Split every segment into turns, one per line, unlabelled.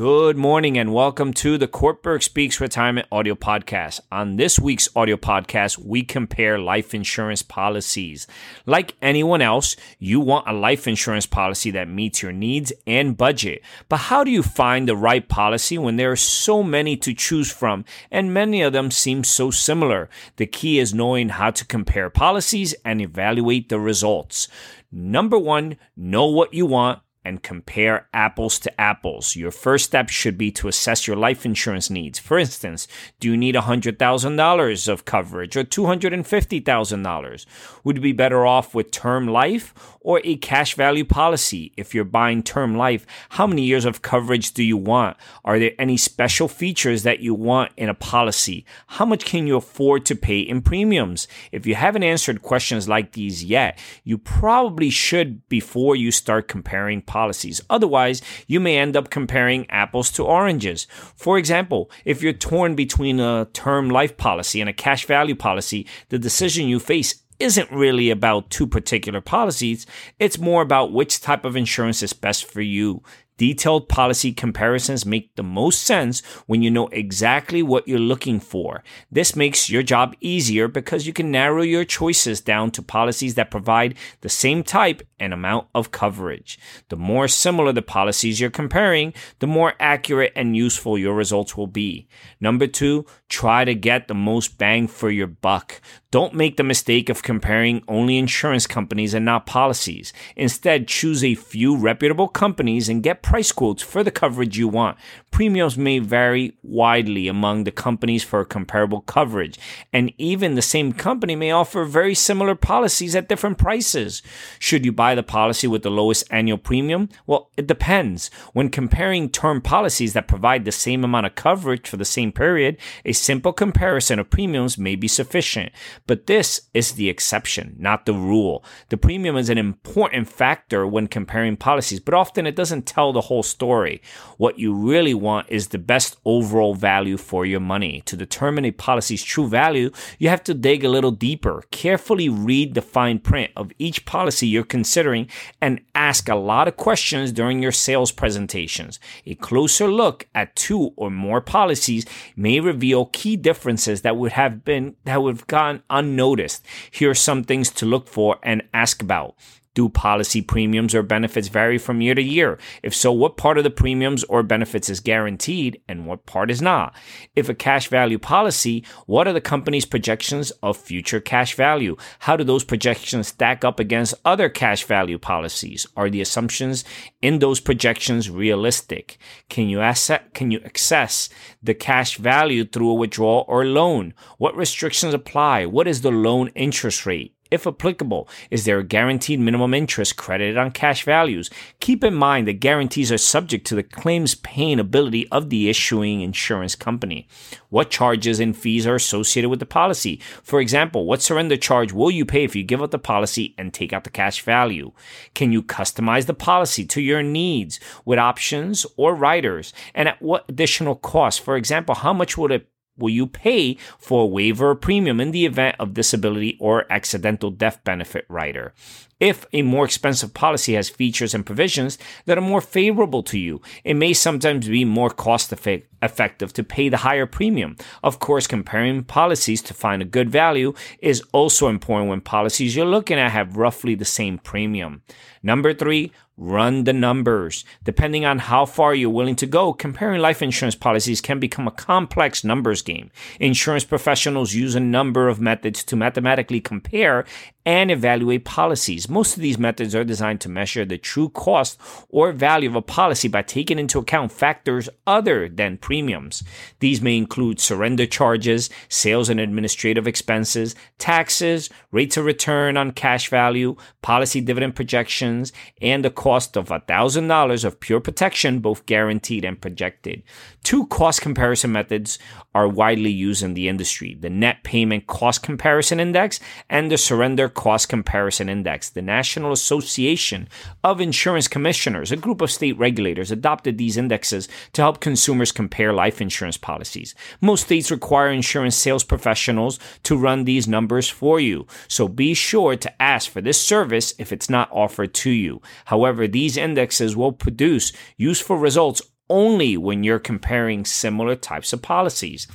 Good morning and welcome to the Kortberg Speaks Retirement Audio Podcast. On this week's audio podcast, we compare life insurance policies. Like anyone else, you want a life insurance policy that meets your needs and budget. But how do you find the right policy when there are so many to choose from and many of them seem so similar? The key is knowing how to compare policies and evaluate the results. Number one, know what you want and compare apples to apples. Your first step should be to assess your life insurance needs. For instance, do you need $100,000 of coverage or $250,000? Would you be better off with term life or a cash value policy? If you're buying term life, how many years of coverage do you want? Are there any special features that you want in a policy? How much can you afford to pay in premiums? If you haven't answered questions like these yet, you probably should before you start comparing policies. Otherwise, you may end up comparing apples to oranges. For example, if you're torn between a term life policy and a cash value policy, the decision you face isn't really about two particular policies. It's more about which type of insurance is best for you. Detailed policy comparisons make the most sense when you know exactly what you're looking for. This makes your job easier because you can narrow your choices down to policies that provide the same type and amount of coverage. The more similar the policies you're comparing, the more accurate and useful your results will be. Number two, try to get the most bang for your buck. Don't make the mistake of comparing only insurance companies and not policies. Instead, choose a few reputable companies and get price quotes for the coverage you want. Premiums may vary widely among the companies for comparable coverage, and even the same company may offer very similar policies at different prices. Should you buy the policy with the lowest annual premium? Well, it depends. When comparing term policies that provide the same amount of coverage for the same period, a simple comparison of premiums may be sufficient. But this is the exception, not the rule. The premium is an important factor when comparing policies, but often it doesn't tell the whole story. What you really want is the best overall value for your money. To determine a policy's true value, you have to dig a little deeper, carefully read the fine print of each policy you're considering, and ask a lot of questions during your sales presentations. A closer look at two or more policies may reveal key differences that would have been that would have gone unnoticed. Here are some things to look for and ask about. Do policy premiums or benefits vary from year to year? If so, what part of the premiums or benefits is guaranteed and what part is not? If a cash value policy, what are the company's projections of future cash value? How do those projections stack up against other cash value policies? Are the assumptions in those projections realistic? Can you asset, can you access the cash value through a withdrawal or loan? What restrictions apply? What is the loan interest rate? If applicable, is there a guaranteed minimum interest credited on cash values? Keep in mind that guarantees are subject to the claims paying ability of the issuing insurance company. What charges and fees are associated with the policy? For example, what surrender charge will you pay if you give up the policy and take out the cash value? Can you customize the policy to your needs with options or riders? And at what additional cost? For example, how much would it will you pay for a waiver premium in the event of disability or accidental death benefit rider? If a more expensive policy has features and provisions that are more favorable to you, it may sometimes be more cost effective to pay the higher premium. Of course, comparing policies to find a good value is also important when policies you're looking at have roughly the same premium. Number three, run the numbers. Depending on how far you're willing to go, comparing life insurance policies can become a complex numbers game. Insurance professionals use a number of methods to mathematically compare and evaluate policies. Most of these methods are designed to measure the true cost or value of a policy by taking into account factors other than premiums. These may include surrender charges, sales and administrative expenses, taxes, rates of return on cash value, policy dividend projections, and the cost of $1,000 of pure protection, both guaranteed and projected. Two cost comparison methods are widely used in the industry the net payment cost comparison index and the surrender Cost Comparison Index. The National Association of Insurance Commissioners, a group of state regulators, adopted these indexes to help consumers compare life insurance policies. Most states require insurance sales professionals to run these numbers for you, so be sure to ask for this service if it's not offered to you. However, these indexes will produce useful results only when you're comparing similar types of policies.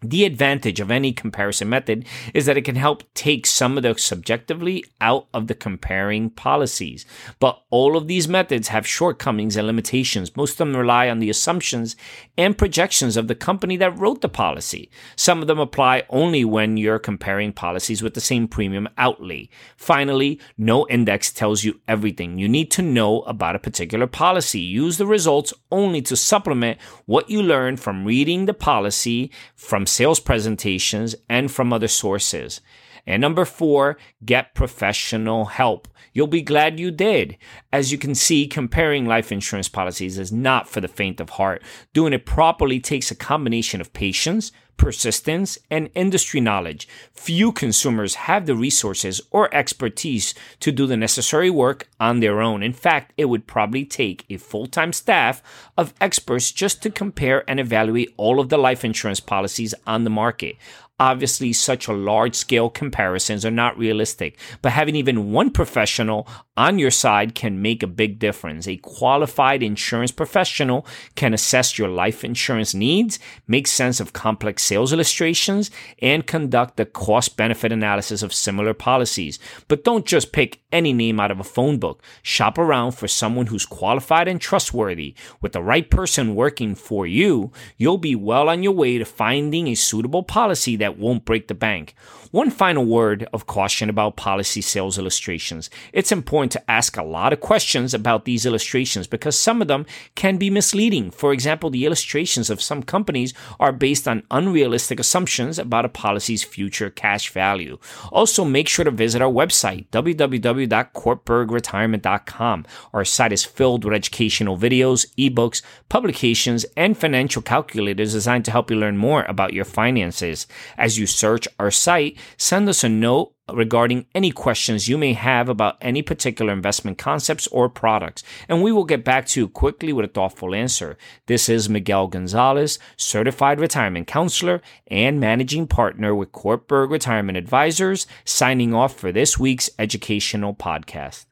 The advantage of any comparison method is that it can help take some of the subjectively out of the comparing policies. But all of these methods have shortcomings and limitations. Most of them rely on the assumptions and projections of the company that wrote the policy. Some of them apply only when you're comparing policies with the same premium outlay. Finally, no index tells you everything you need to know about a particular policy. Use the results only to supplement what you learn from reading the policy from sales presentations, and from other sources. And number four, get professional help. You'll be glad you did. As you can see, comparing life insurance policies is not for the faint of heart. Doing it properly takes a combination of patience, persistence, and industry knowledge. Few consumers have the resources or expertise to do the necessary work on their own. In fact, it would probably take a full time staff of experts just to compare and evaluate all of the life insurance policies on the market. Obviously, such a large scale comparisons are not realistic, but having even one professional on your side can make a big difference. A qualified insurance professional can assess your life insurance needs, make sense of complex sales illustrations, and conduct a cost benefit analysis of similar policies. But don't just pick any name out of a phone book. Shop around for someone who's qualified and trustworthy. With the right person working for you, you'll be well on your way to finding a suitable policy that won't break the bank. One final word of caution about policy sales illustrations. It's important to ask a lot of questions about these illustrations because some of them can be misleading. For example, the illustrations of some companies are based on unrealistic assumptions about a policy's future cash value. Also, make sure to visit our website, www.cortbergretirement.com. Our site is filled with educational videos, ebooks, publications, and financial calculators designed to help you learn more about your finances. As you search our site, send us a note regarding any questions you may have about any particular investment concepts or products, and we will get back to you quickly with a thoughtful answer. This is Miguel Gonzalez, certified retirement counselor and managing partner with Kortberg Retirement Advisors, signing off for this week's educational podcast.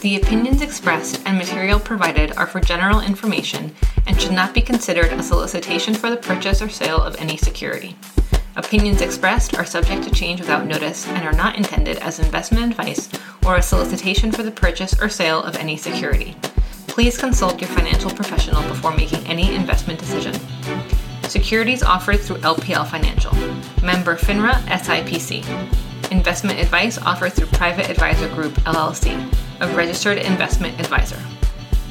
The opinions expressed and material provided are for general information and should not be considered a solicitation for the purchase or sale of any security. Opinions expressed are subject to change without notice and are not intended as investment advice or a solicitation for the purchase or sale of any security. Please consult your financial professional before making any investment decision. Securities offered through LPL Financial, member FINRA SIPC. Investment advice offered through Private Advisor Group LLC, a registered investment advisor.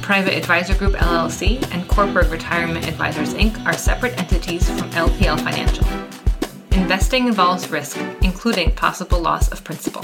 Private Advisor Group LLC and Corporate Retirement Advisors Inc. are separate entities from LPL Financial. Investing involves risk, including possible loss of principal.